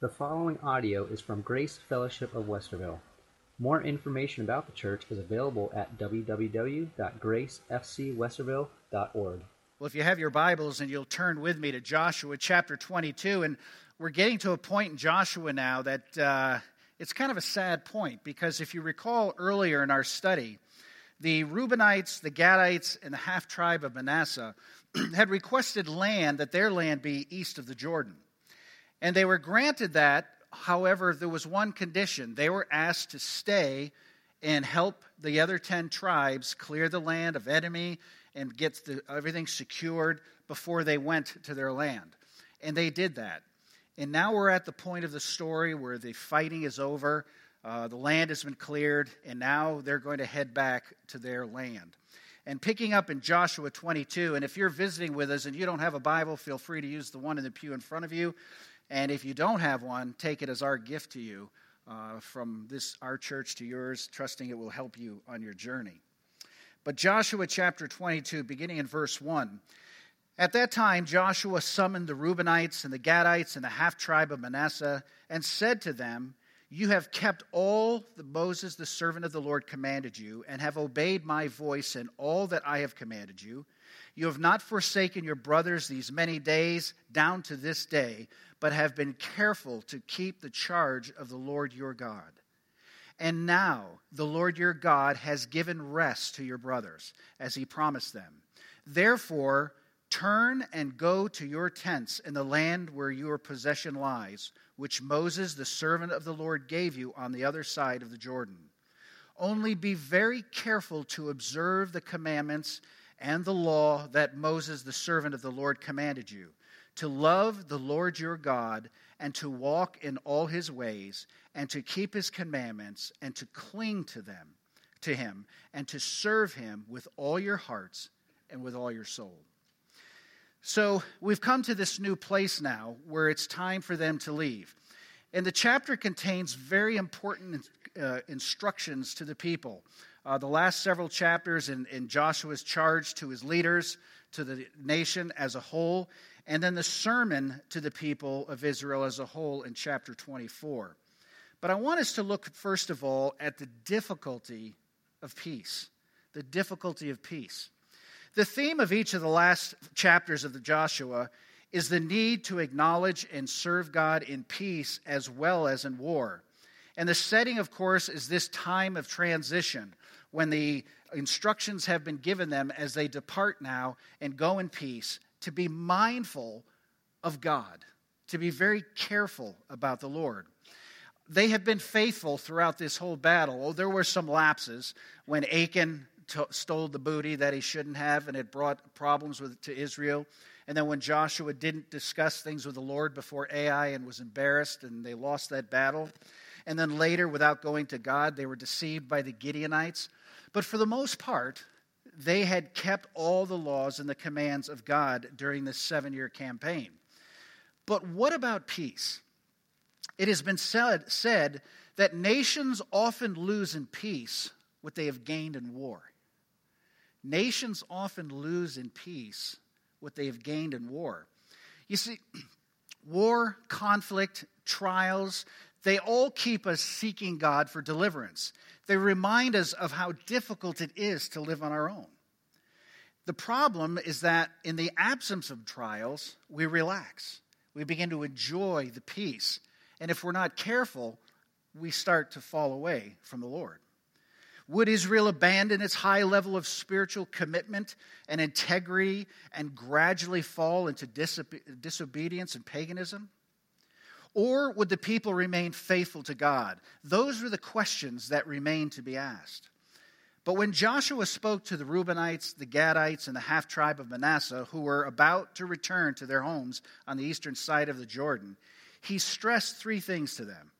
The following audio is from Grace Fellowship of Westerville. More information about the church is available at www.gracefcwesterville.org. Well, if you have your Bibles and you'll turn with me to Joshua chapter 22, and we're getting to a point in Joshua now that uh, it's kind of a sad point because if you recall earlier in our study, the Reubenites, the Gadites, and the half tribe of Manasseh had requested land that their land be east of the Jordan. And they were granted that. However, there was one condition. They were asked to stay and help the other 10 tribes clear the land of enemy and get the, everything secured before they went to their land. And they did that. And now we're at the point of the story where the fighting is over, uh, the land has been cleared, and now they're going to head back to their land. And picking up in Joshua 22, and if you're visiting with us and you don't have a Bible, feel free to use the one in the pew in front of you. And if you don't have one, take it as our gift to you uh, from this our church to yours, trusting it will help you on your journey. But Joshua chapter 22, beginning in verse 1. At that time, Joshua summoned the Reubenites and the Gadites and the half tribe of Manasseh and said to them, You have kept all that Moses, the servant of the Lord, commanded you, and have obeyed my voice in all that I have commanded you. You have not forsaken your brothers these many days down to this day, but have been careful to keep the charge of the Lord your God. And now the Lord your God has given rest to your brothers, as he promised them. Therefore, turn and go to your tents in the land where your possession lies, which Moses, the servant of the Lord, gave you on the other side of the Jordan. Only be very careful to observe the commandments and the law that Moses, the servant of the Lord, commanded you to love the Lord your God and to walk in all his ways and to keep his commandments and to cling to them to him and to serve him with all your hearts and with all your soul. So, we've come to this new place now where it's time for them to leave. And the chapter contains very important uh, instructions to the people. Uh, the last several chapters in, in Joshua's charge to his leaders, to the nation as a whole, and then the sermon to the people of Israel as a whole in chapter 24. But I want us to look, first of all, at the difficulty of peace. The difficulty of peace. The theme of each of the last chapters of the Joshua is the need to acknowledge and serve God in peace as well as in war. And the setting, of course, is this time of transition when the instructions have been given them as they depart now and go in peace to be mindful of God, to be very careful about the Lord. They have been faithful throughout this whole battle. Oh, there were some lapses when Achan t- stole the booty that he shouldn't have, and it brought problems with, to Israel. And then when Joshua didn't discuss things with the Lord before Ai and was embarrassed, and they lost that battle. And then later, without going to God, they were deceived by the Gibeonites. But for the most part, they had kept all the laws and the commands of God during this seven year campaign. But what about peace? It has been said, said that nations often lose in peace what they have gained in war. Nations often lose in peace what they have gained in war. You see, war, conflict, trials, they all keep us seeking God for deliverance. They remind us of how difficult it is to live on our own. The problem is that in the absence of trials, we relax. We begin to enjoy the peace. And if we're not careful, we start to fall away from the Lord. Would Israel abandon its high level of spiritual commitment and integrity and gradually fall into disobedience and paganism? Or would the people remain faithful to God? Those were the questions that remained to be asked. But when Joshua spoke to the Reubenites, the Gadites, and the half tribe of Manasseh, who were about to return to their homes on the eastern side of the Jordan, he stressed three things to them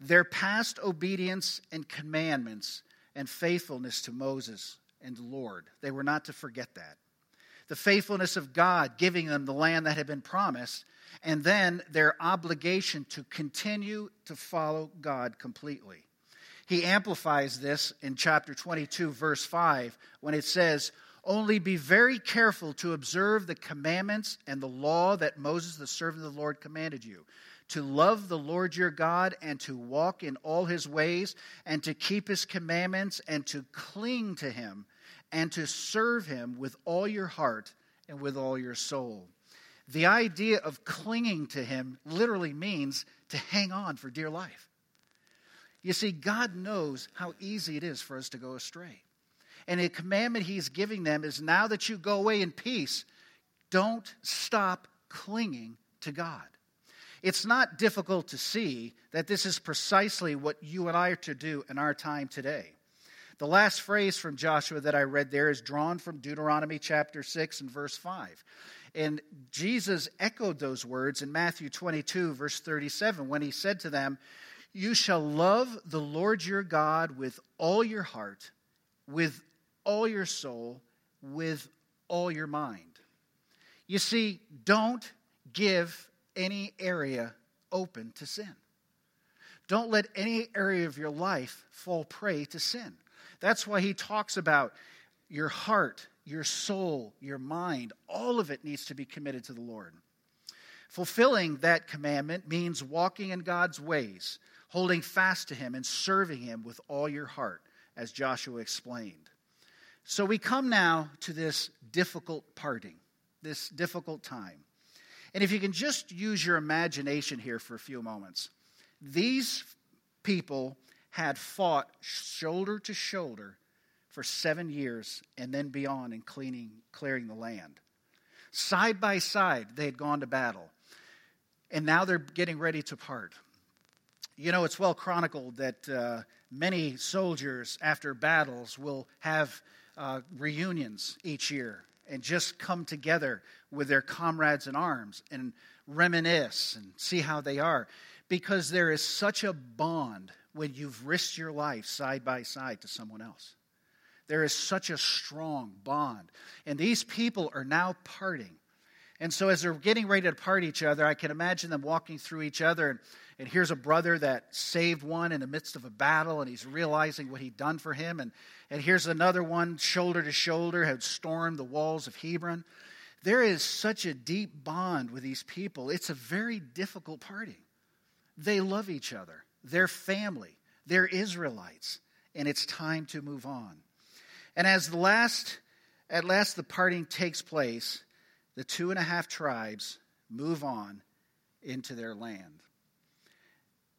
their past obedience and commandments and faithfulness to Moses and the Lord. They were not to forget that. The faithfulness of God giving them the land that had been promised, and then their obligation to continue to follow God completely. He amplifies this in chapter 22, verse 5, when it says, Only be very careful to observe the commandments and the law that Moses, the servant of the Lord, commanded you to love the Lord your God and to walk in all his ways and to keep his commandments and to cling to him and to serve him with all your heart and with all your soul. The idea of clinging to him literally means to hang on for dear life. You see, God knows how easy it is for us to go astray. And a commandment he's giving them is now that you go away in peace, don't stop clinging to God. It's not difficult to see that this is precisely what you and I are to do in our time today. The last phrase from Joshua that I read there is drawn from Deuteronomy chapter 6 and verse 5. And Jesus echoed those words in Matthew 22, verse 37, when he said to them, You shall love the Lord your God with all your heart, with all your soul, with all your mind. You see, don't give any area open to sin. Don't let any area of your life fall prey to sin. That's why he talks about your heart, your soul, your mind, all of it needs to be committed to the Lord. Fulfilling that commandment means walking in God's ways, holding fast to Him, and serving Him with all your heart, as Joshua explained. So we come now to this difficult parting, this difficult time. And if you can just use your imagination here for a few moments, these people had fought shoulder to shoulder for seven years and then beyond in cleaning, clearing the land. Side by side, they had gone to battle. And now they're getting ready to part. You know, it's well chronicled that uh, many soldiers, after battles, will have uh, reunions each year and just come together with their comrades in arms and reminisce and see how they are. Because there is such a bond when you've risked your life side by side to someone else. There is such a strong bond. And these people are now parting. And so, as they're getting ready to part each other, I can imagine them walking through each other. And, and here's a brother that saved one in the midst of a battle, and he's realizing what he'd done for him. And, and here's another one, shoulder to shoulder, had stormed the walls of Hebron. There is such a deep bond with these people. It's a very difficult parting. They love each other, they're family, they're Israelites, and it's time to move on. And as the last, at last the parting takes place, the two and a half tribes move on into their land.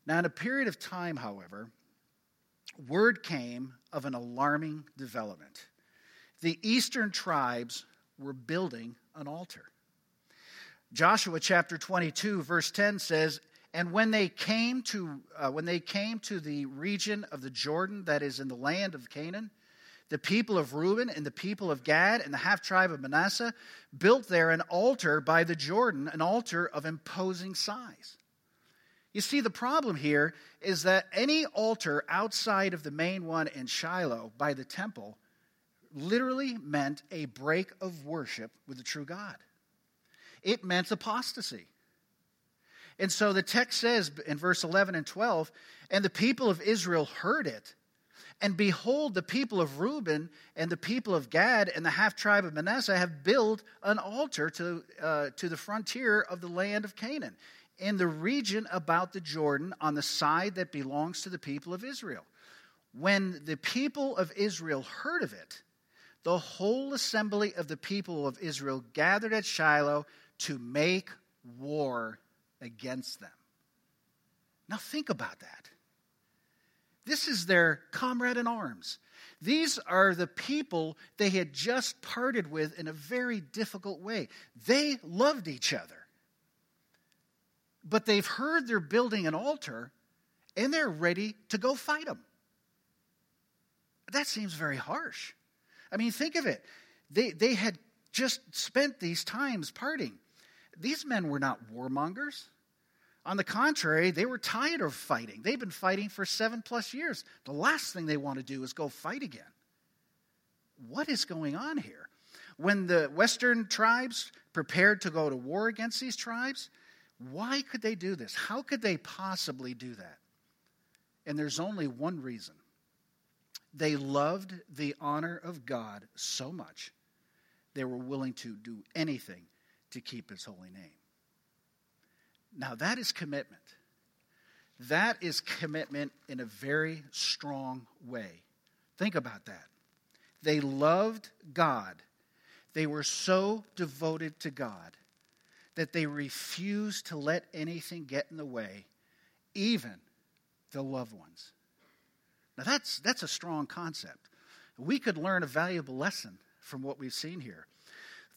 Now, in a period of time, however, word came of an alarming development. The eastern tribes were building an altar. Joshua chapter 22 verse 10 says, "And when they came to uh, when they came to the region of the Jordan that is in the land of Canaan, the people of Reuben and the people of Gad and the half tribe of Manasseh built there an altar by the Jordan, an altar of imposing size." You see, the problem here is that any altar outside of the main one in Shiloh by the temple literally meant a break of worship with the true God. It meant apostasy. And so the text says in verse 11 and 12, and the people of Israel heard it. And behold, the people of Reuben and the people of Gad and the half tribe of Manasseh have built an altar to, uh, to the frontier of the land of Canaan in the region about the Jordan on the side that belongs to the people of Israel. When the people of Israel heard of it, the whole assembly of the people of Israel gathered at Shiloh to make war against them. Now, think about that. This is their comrade in arms. These are the people they had just parted with in a very difficult way. They loved each other but they've heard they're building an altar and they're ready to go fight them. That seems very harsh. I mean, think of it. They, they had just spent these times parting. These men were not warmongers. On the contrary, they were tired of fighting. They've been fighting for seven plus years. The last thing they want to do is go fight again. What is going on here? When the Western tribes prepared to go to war against these tribes, why could they do this? How could they possibly do that? And there's only one reason. They loved the honor of God so much They were willing to do anything to keep his holy name. Now, that is commitment. That is commitment in a very strong way. Think about that. They loved God. They were so devoted to God that they refused to let anything get in the way, even the loved ones. Now, that's, that's a strong concept. We could learn a valuable lesson from what we've seen here.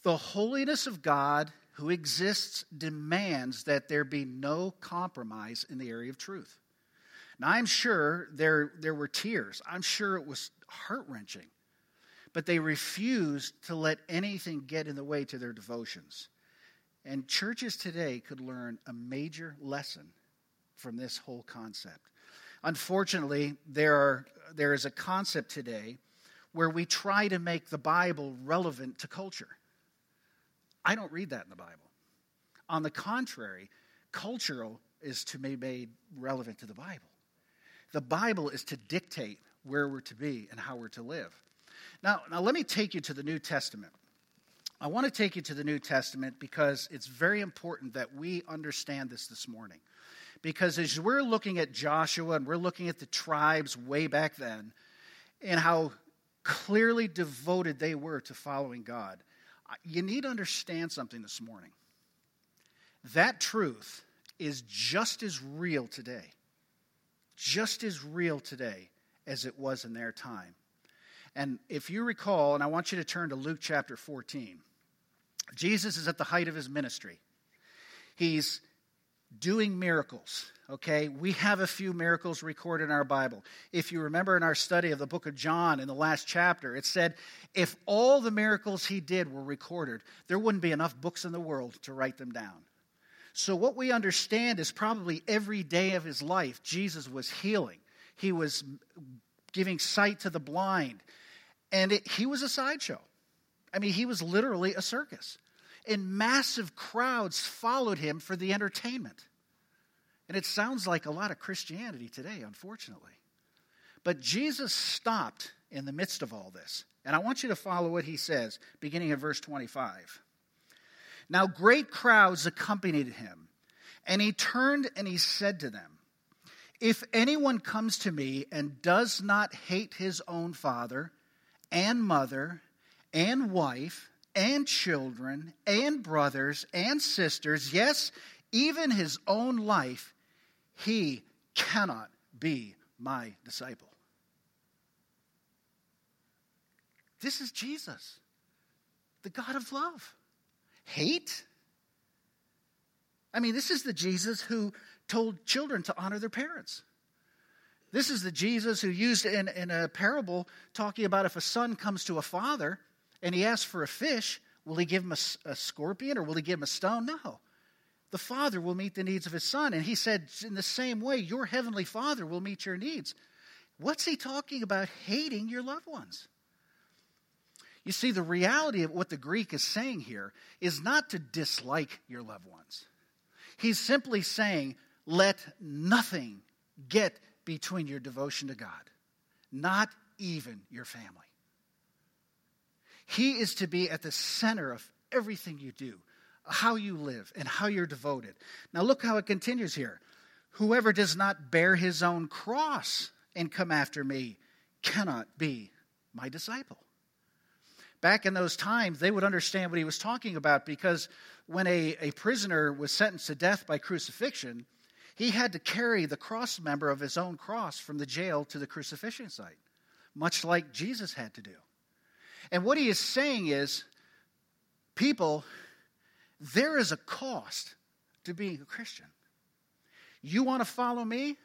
The holiness of God who exists demands that there be no compromise in the area of truth. Now, I'm sure there, there were tears. I'm sure it was heart wrenching. But they refused to let anything get in the way to their devotions. And churches today could learn a major lesson from this whole concept. Unfortunately, there, are, there is a concept today where we try to make the Bible relevant to culture. I don't read that in the Bible. On the contrary, cultural is to be made relevant to the Bible. The Bible is to dictate where we're to be and how we're to live. Now, now let me take you to the New Testament. I want to take you to the New Testament because it's very important that we understand this this morning. Because as we're looking at Joshua and we're looking at the tribes way back then and how clearly devoted they were to following God, you need to understand something this morning. That truth is just as real today, just as real today as it was in their time. And if you recall, and I want you to turn to Luke chapter 14, Jesus is at the height of his ministry. He's doing miracles. Okay, we have a few miracles recorded in our Bible. If you remember in our study of the book of John in the last chapter, it said if all the miracles he did were recorded, there wouldn't be enough books in the world to write them down. So, what we understand is probably every day of his life, Jesus was healing, he was giving sight to the blind, and it, he was a sideshow. I mean, he was literally a circus. And massive crowds followed him for the entertainment. And it sounds like a lot of Christianity today, unfortunately. But Jesus stopped in the midst of all this. And I want you to follow what he says, beginning at verse 25. Now, great crowds accompanied him, and he turned and he said to them, If anyone comes to me and does not hate his own father and mother and wife and children and brothers and sisters, yes, even his own life, he cannot be my disciple. This is Jesus, the God of love. Hate? I mean, this is the Jesus who told children to honor their parents. This is the Jesus who used in, in a parable talking about if a son comes to a father and he asks for a fish, will he give him a, a scorpion or will he give him a stone? No the Father will meet the needs of His Son. And He said, in the same way, your Heavenly Father will meet your needs. What's He talking about hating your loved ones? You see, the reality of what the Greek is saying here is not to dislike your loved ones. He's simply saying, let nothing get between your devotion to God, not even your family. He is to be at the center of everything you do how you live and how you're devoted. Now, look how it continues here. Whoever does not bear his own cross and come after me cannot be my disciple. Back in those times, they would understand what he was talking about because when a, a prisoner was sentenced to death by crucifixion, he had to carry the cross member of his own cross from the jail to the crucifixion site, much like Jesus had to do. And what he is saying is, people there is a cost to being a Christian. You want to follow me?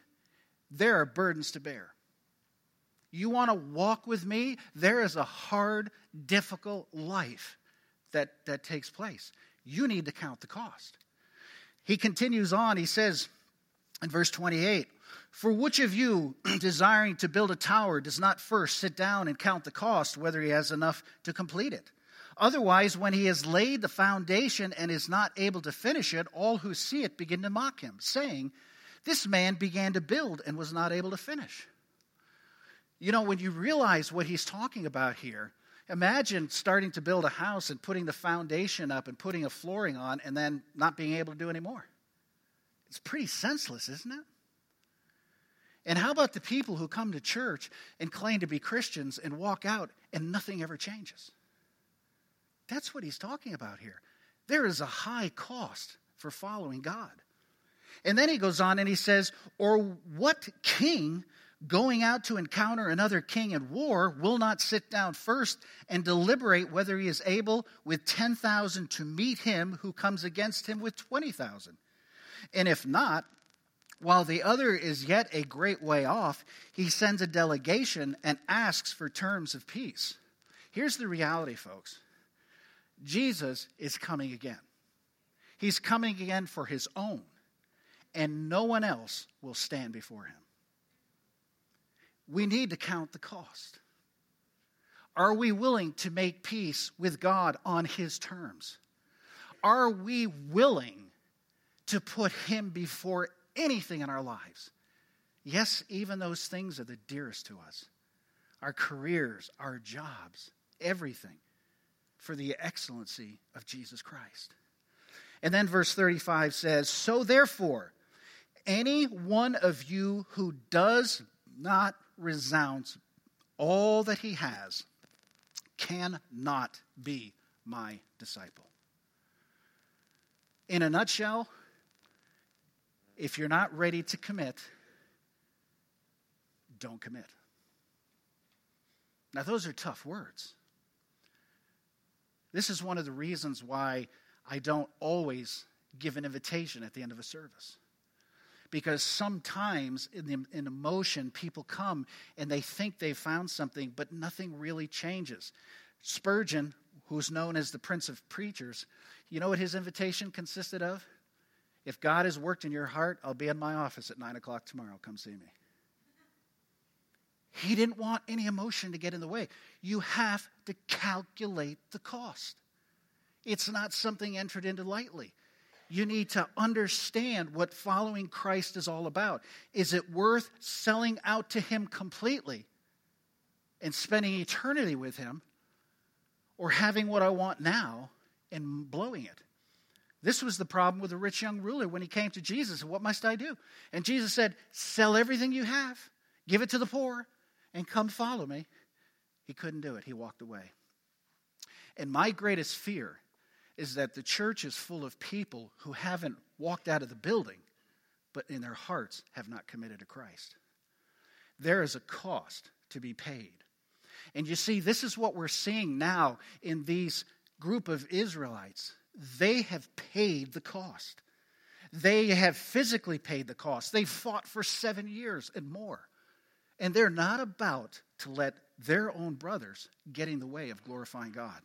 There are burdens to bear. You want to walk with me? There is a hard, difficult life that, that takes place. You need to count the cost. He continues on, he says in verse 28 For which of you, desiring to build a tower, does not first sit down and count the cost, whether he has enough to complete it? Otherwise, when he has laid the foundation and is not able to finish it, all who see it begin to mock him, saying, This man began to build and was not able to finish. You know, when you realize what he's talking about here, Imagine starting to build a house and putting the foundation up and putting a flooring on and then not being able to do any more. It's pretty senseless, isn't it? And how about the people who come to church and claim to be Christians and walk out and nothing ever changes? That's what he's talking about here. There is a high cost for following God. And then he goes on and he says, Or what king going out to encounter another king in war will not sit down first and deliberate whether he is able with 10,000 to meet him who comes against him with 20,000? And if not, while the other is yet a great way off, he sends a delegation and asks for terms of peace. Here's the reality, folks Jesus is coming again. He's coming again for his own, and no one else will stand before him. We need to count the cost. Are we willing to make peace with God on his terms? Are we willing to put him before anything in our lives? Yes, even those things are the dearest to us our careers, our jobs, everything for the excellency of Jesus Christ. And then verse 35 says, So therefore, any one of you who does not renounce all that he has cannot be my disciple. In a nutshell, if you're not ready to commit, don't commit. Now, those are tough words. This is one of the reasons why I don't always give an invitation at the end of a service. Because sometimes in, the, in emotion, people come and they think they've found something, but nothing really changes. Spurgeon, who's known as the Prince of Preachers, you know what his invitation consisted of? If God has worked in your heart, I'll be in my office at 9 o'clock tomorrow. Come see me. He didn't want any emotion to get in the way. You have to calculate the cost. It's not something entered into lightly. You need to understand what following Christ is all about. Is it worth selling out to Him completely and spending eternity with Him, or having what I want now and blowing it? This was the problem with the rich young ruler when he came to Jesus. What must I do? And Jesus said, Sell everything you have, give it to the poor, and come follow me. He couldn't do it. He walked away. And my greatest fear is that the church is full of people who haven't walked out of the building, but in their hearts have not committed to Christ. There is a cost to be paid. And you see, this is what we're seeing now in these group of Israelites. They have paid the cost. They have physically paid the cost. They fought for seven years and more. And they're not about to let their own brothers get in the way of glorifying God.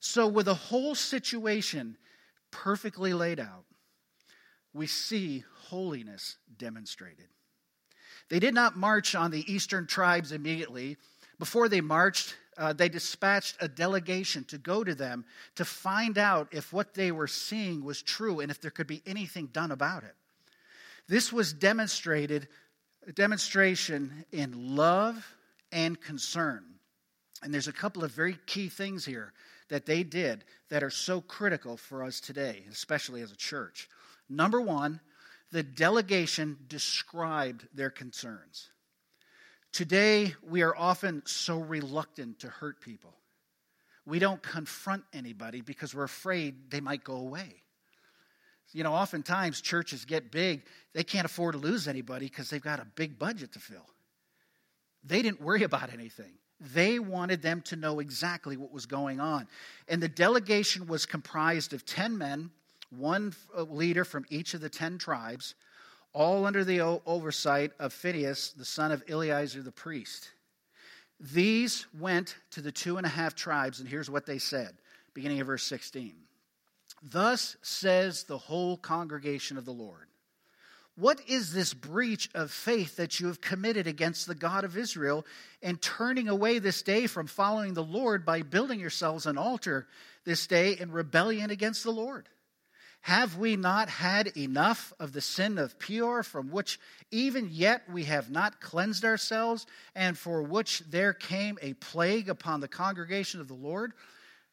So, with the whole situation perfectly laid out, we see holiness demonstrated. They did not march on the eastern tribes immediately. Before they marched, uh, they dispatched a delegation to go to them to find out if what they were seeing was true and if there could be anything done about it. This was demonstrated demonstration in love and concern. And there's a couple of very key things here that they did that are so critical for us today, especially as a church. Number one, the delegation described their concerns. Today, we are often so reluctant to hurt people. We don't confront anybody because we're afraid they might go away. You know, oftentimes churches get big, they can't afford to lose anybody because they've got a big budget to fill. They didn't worry about anything. They wanted them to know exactly what was going on. And the delegation was comprised of 10 men, one uh, leader from each of the 10 tribes, all under the oversight of Phinehas, the son of Eleazar the priest. These went to the two and a half tribes, and here's what they said, beginning of verse 16. Thus says the whole congregation of the Lord what is this breach of faith that you have committed against the God of Israel and turning away this day from following the Lord by building yourselves an altar this day in rebellion against the Lord? Have we not had enough of the sin of Peor, from which even yet we have not cleansed ourselves, and for which there came a plague upon the congregation of the Lord?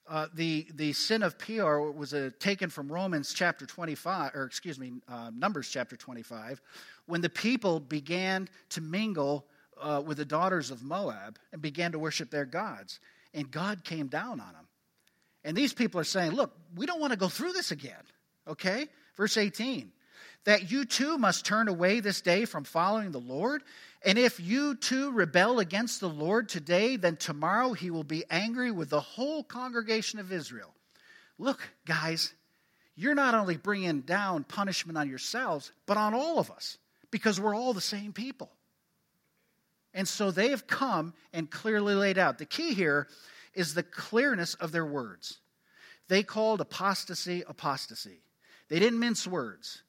Uh, the, the sin of Peor was uh, taken from Romans chapter 25, or excuse me, uh, Numbers chapter 25, when the people began to mingle uh, with the daughters of Moab and began to worship their gods. And God came down on them. And these people are saying, Look, we don't want to go through this again. Okay? Verse 18. That you too must turn away this day from following the Lord. And if you too rebel against the Lord today, then tomorrow he will be angry with the whole congregation of Israel. Look, guys, you're not only bringing down punishment on yourselves, but on all of us, because we're all the same people. And so they have come and clearly laid out. The key here is the clearness of their words. They called apostasy apostasy. They didn't mince words.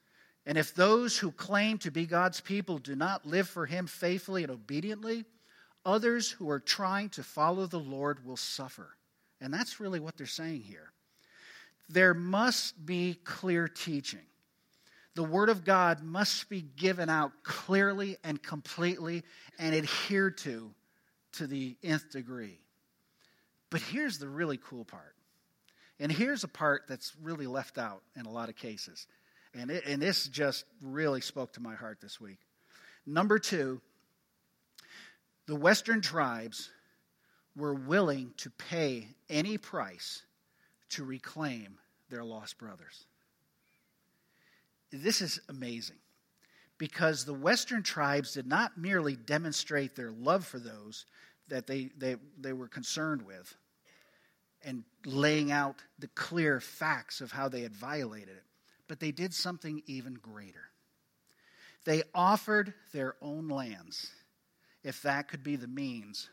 And if those who claim to be God's people do not live for Him faithfully and obediently, others who are trying to follow the Lord will suffer. And that's really what they're saying here. There must be clear teaching. The Word of God must be given out clearly and completely and adhered to to the nth degree. But here's the really cool part and here's a part that's really left out in a lot of cases. And, it, and this just really spoke to my heart this week. Number two, the Western tribes were willing to pay any price to reclaim their lost brothers. This is amazing because the Western tribes did not merely demonstrate their love for those that they, they, they were concerned with, and laying out the clear facts of how they had violated it. But they did something even greater. They offered their own lands, if that could be the means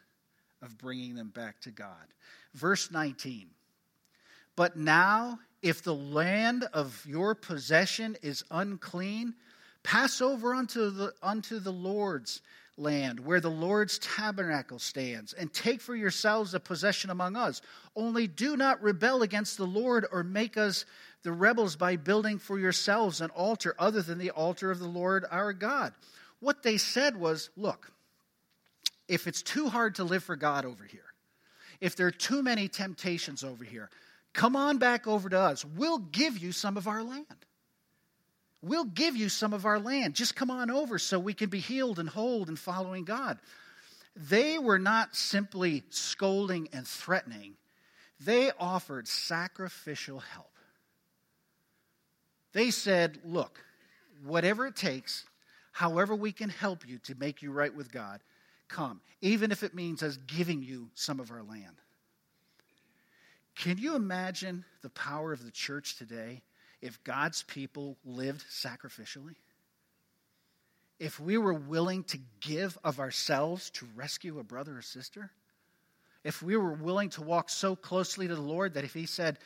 of bringing them back to God. Verse 19 But now, if the land of your possession is unclean, pass over unto the, unto the Lord's land where the Lord's tabernacle stands, and take for yourselves a possession among us. Only do not rebel against the Lord or make us the rebels by building for yourselves an altar other than the altar of the Lord our God. What they said was look, if it's too hard to live for God over here, if there are too many temptations over here, come on back over to us. We'll give you some of our land. We'll give you some of our land. Just come on over so we can be healed and whole and following God. They were not simply scolding and threatening, they offered sacrificial help. They said, Look, whatever it takes, however we can help you to make you right with God, come, even if it means us giving you some of our land. Can you imagine the power of the church today if God's people lived sacrificially? If we were willing to give of ourselves to rescue a brother or sister? If we were willing to walk so closely to the Lord that if He said,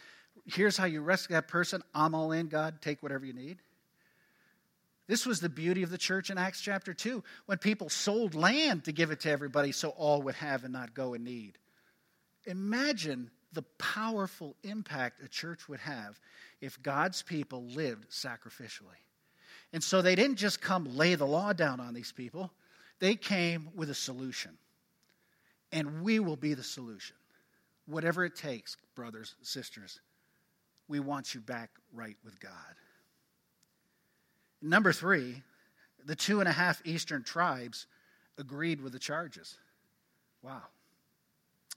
Here's how you rescue that person, I'm all in, God, take whatever you need? This was the beauty of the church in Acts chapter 2, when people sold land to give it to everybody so all would have and not go in need. Imagine the powerful impact a church would have if God's people lived sacrificially. And so they didn't just come lay the law down on these people, they came with a solution. And we will be the solution. Whatever it takes, brothers, sisters, we want you back right with God. Number three, the two and a half eastern tribes agreed with the charges. Wow.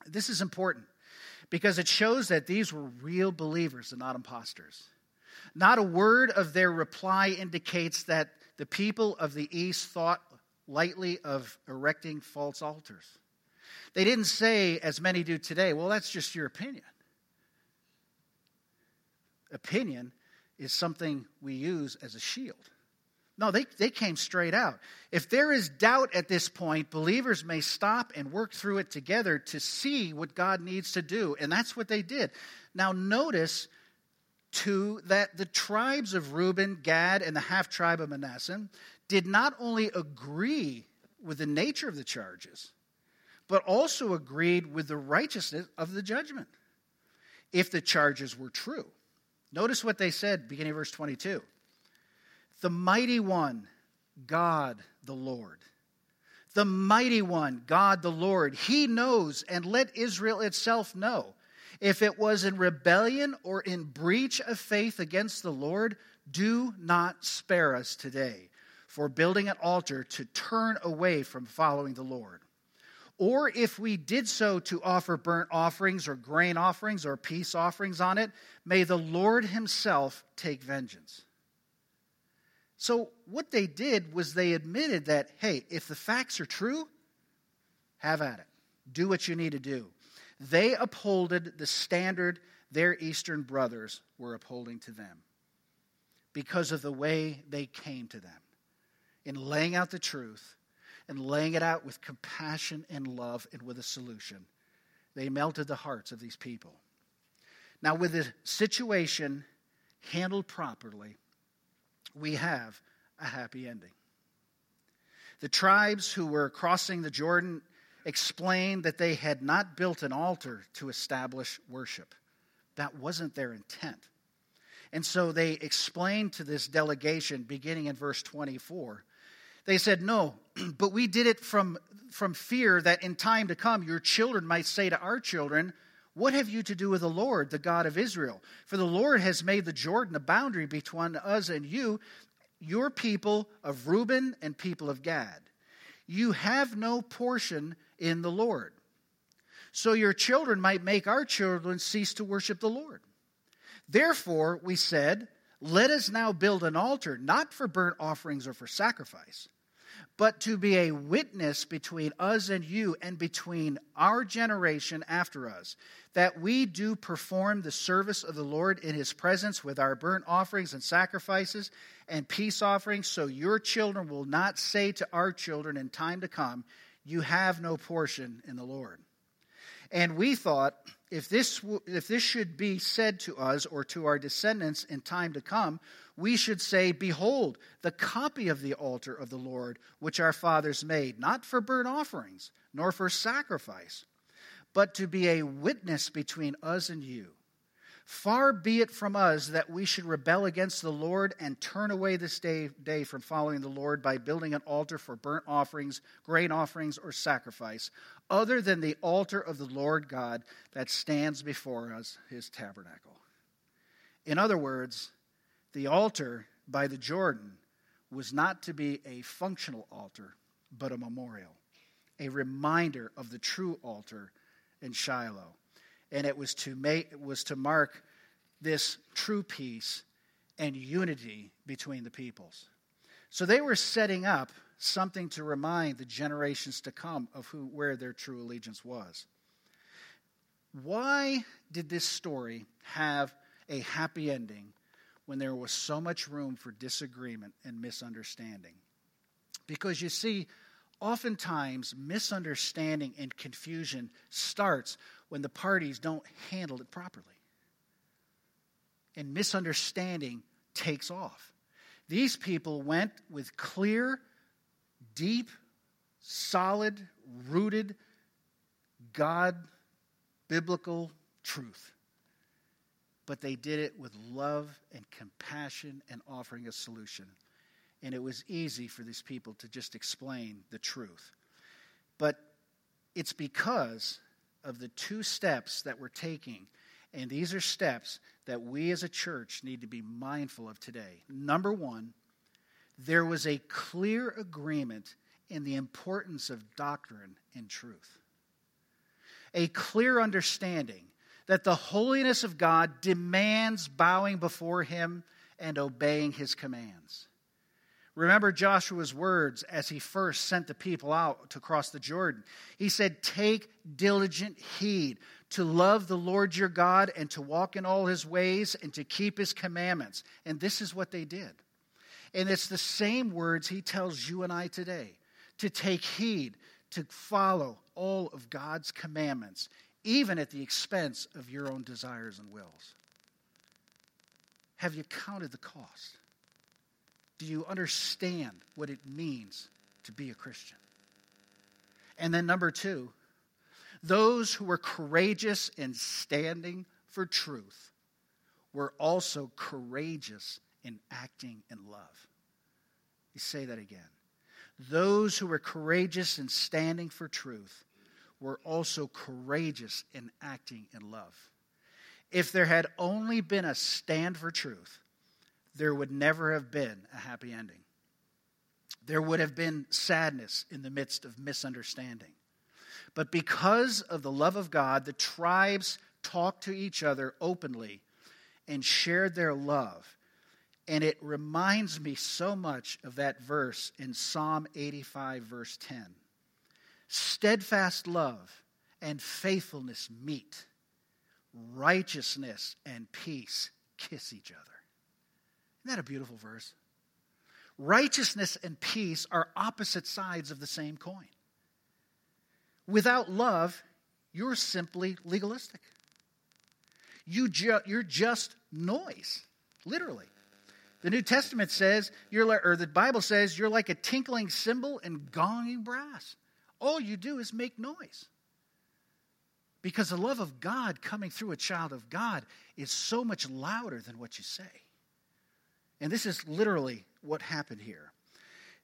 This is important because it shows that these were real believers and not imposters. Not a word of their reply indicates that the people of the East thought lightly of erecting false altars. They didn't say, as many do today, well, that's just your opinion. Opinion is something we use as a shield. No, they, they came straight out. If there is doubt at this point, believers may stop and work through it together to see what God needs to do. And that's what they did. Now, notice, too, that the tribes of Reuben, Gad, and the half tribe of Manasseh did not only agree with the nature of the charges, but also agreed with the righteousness of the judgment if the charges were true. Notice what they said, beginning verse 22. The mighty one, God the Lord. The mighty one, God the Lord. He knows, and let Israel itself know. If it was in rebellion or in breach of faith against the Lord, do not spare us today for building an altar to turn away from following the Lord. Or if we did so to offer burnt offerings or grain offerings or peace offerings on it, may the Lord Himself take vengeance. So, what they did was they admitted that, hey, if the facts are true, have at it. Do what you need to do. They upholded the standard their Eastern brothers were upholding to them because of the way they came to them in laying out the truth and laying it out with compassion and love and with a solution. They melted the hearts of these people. Now, with the situation handled properly, we have a happy ending. The tribes who were crossing the Jordan explained that they had not built an altar to establish worship. That wasn't their intent. And so they explained to this delegation, beginning in verse 24, they said, No, but we did it from, from fear that in time to come your children might say to our children, What have you to do with the Lord, the God of Israel? For the Lord has made the Jordan a boundary between us and you, your people of Reuben and people of Gad. You have no portion in the Lord. So your children might make our children cease to worship the Lord. Therefore, we said, Let us now build an altar, not for burnt offerings or for sacrifice but to be a witness between us and you and between our generation after us, that we do perform the service of the Lord in his presence with our burnt offerings and sacrifices and peace offerings, so your children will not say to our children in time to come, You have no portion in the Lord. And we thought, if this, if this should be said to us or to our descendants in time to come, we should say, Behold, the copy of the altar of the Lord, which our fathers made, not for burnt offerings, nor for sacrifice, but to be a witness between us and you. Far be it from us that we should rebel against the Lord and turn away this day, day from following the Lord by building an altar for burnt offerings, grain offerings, or sacrifice, other than the altar of the Lord God that stands before us, his tabernacle. In other words, the altar by the Jordan was not to be a functional altar, but a memorial, a reminder of the true altar in Shiloh. And it was to make it was to mark this true peace and unity between the peoples. So they were setting up something to remind the generations to come of who where their true allegiance was. Why did this story have a happy ending when there was so much room for disagreement and misunderstanding. Because you see, oftentimes misunderstanding and confusion starts when the parties don't handle it properly. And misunderstanding takes off. These people went with clear, deep, solid, rooted, God biblical truth but they did it with love and compassion and offering a solution. And it was easy for these people to just explain the truth. But it's because of the two steps that we're taking. And these are steps that we as a church need to be mindful of today. Number one, there was a clear agreement in the importance of doctrine and truth, a clear understanding that the holiness of God demands bowing before him and obeying his commands. Remember Joshua's words as he first sent the people out to cross the Jordan. He said, Take diligent heed to love the Lord your God and to walk in all his ways and to keep his commandments. And this is what they did. And it's the same words he tells you and I today to take heed, to follow all of God's commandments even at the expense of your own desires and wills? Have you counted the cost? Do you understand what it means to be a Christian? And then, number two, those who were courageous in standing for truth were also courageous in acting in love. You say that again. Those who were courageous in standing for truth were also courageous in acting in love. If there had only been a stand for truth, there would never have been a happy ending. There would have been sadness in the midst of misunderstanding. But because of the love of God, the tribes talked to each other openly and shared their love. And it reminds me so much of that verse in Psalm 85, verse 10. Steadfast love and faithfulness meet, righteousness and peace kiss each other. Isn't that a beautiful verse? Righteousness and peace are opposite sides of the same coin. Without love, you're simply legalistic. You you're just noise, literally. The New Testament says, you're like, or the Bible says, you're like a tinkling cymbal and gonging brass. All you do is make noise. Because the love of God coming through a child of God is so much louder than what you say. And this is literally what happened here.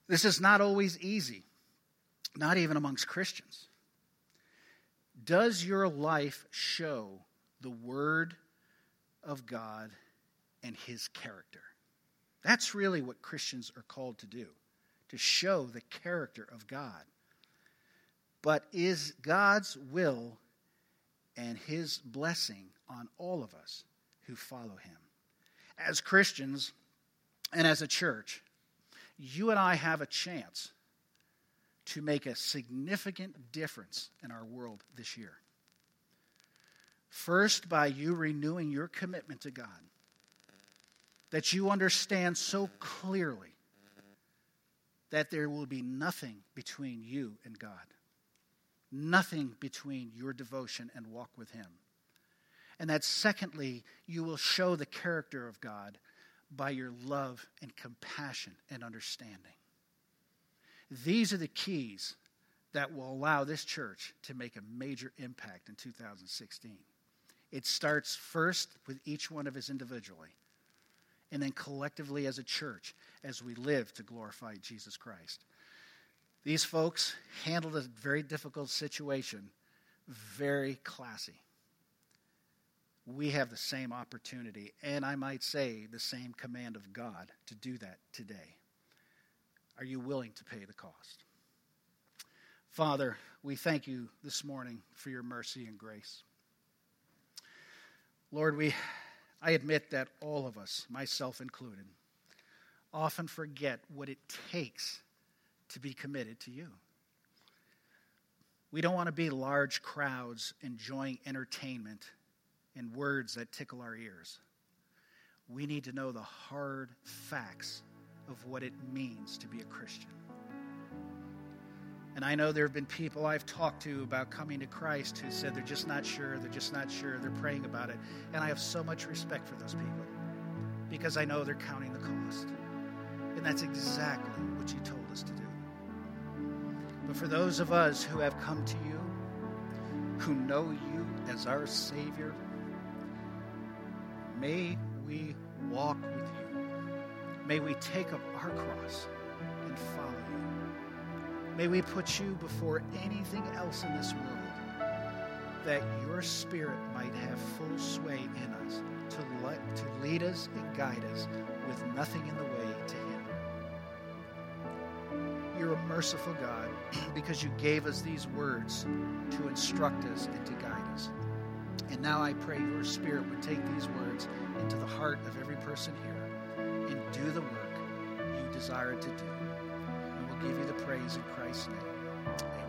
This is not always easy, not even amongst Christians. Does your life show the Word of God and His character? That's really what Christians are called to do, to show the character of God. But is God's will and His blessing on all of us who follow Him? As Christians and as a church, you and I have a chance to make a significant difference in our world this year. First, by you renewing your commitment to God, that you understand so clearly that there will be nothing between you and God, nothing between your devotion and walk with Him. And that, secondly, you will show the character of God by your love and compassion and understanding. These are the keys that will allow this church to make a major impact in 2016. It starts first with each one of us individually, and then collectively as a church as we live to glorify Jesus Christ. These folks handled a very difficult situation very classy. We have the same opportunity, and I might say the same command of God to do that today. Are you willing to pay the cost? Father, we thank you this morning for your mercy and grace. Lord, we, I admit that all of us, myself included, often forget what it takes to be committed to you. We don't want to be large crowds enjoying entertainment and words that tickle our ears. We need to know the hard facts of what it means to be a Christian. And I know there have been people I've talked to about coming to Christ who said they're just not sure, they're just not sure, they're praying about it. And I have so much respect for those people because I know they're counting the cost. And that's exactly what you told us to do. But for those of us who have come to you, who know you as our Savior, may we walk with you May we take up our cross and follow you. May we put you before anything else in this world, that your spirit might have full sway in us to, let, to lead us and guide us with nothing in the way to him. You're a merciful God because you gave us these words to instruct us and to guide us. And now I pray your spirit would take these words into the heart of every person here and do the work you desire to do. Give you the praise in Christ's name. Amen.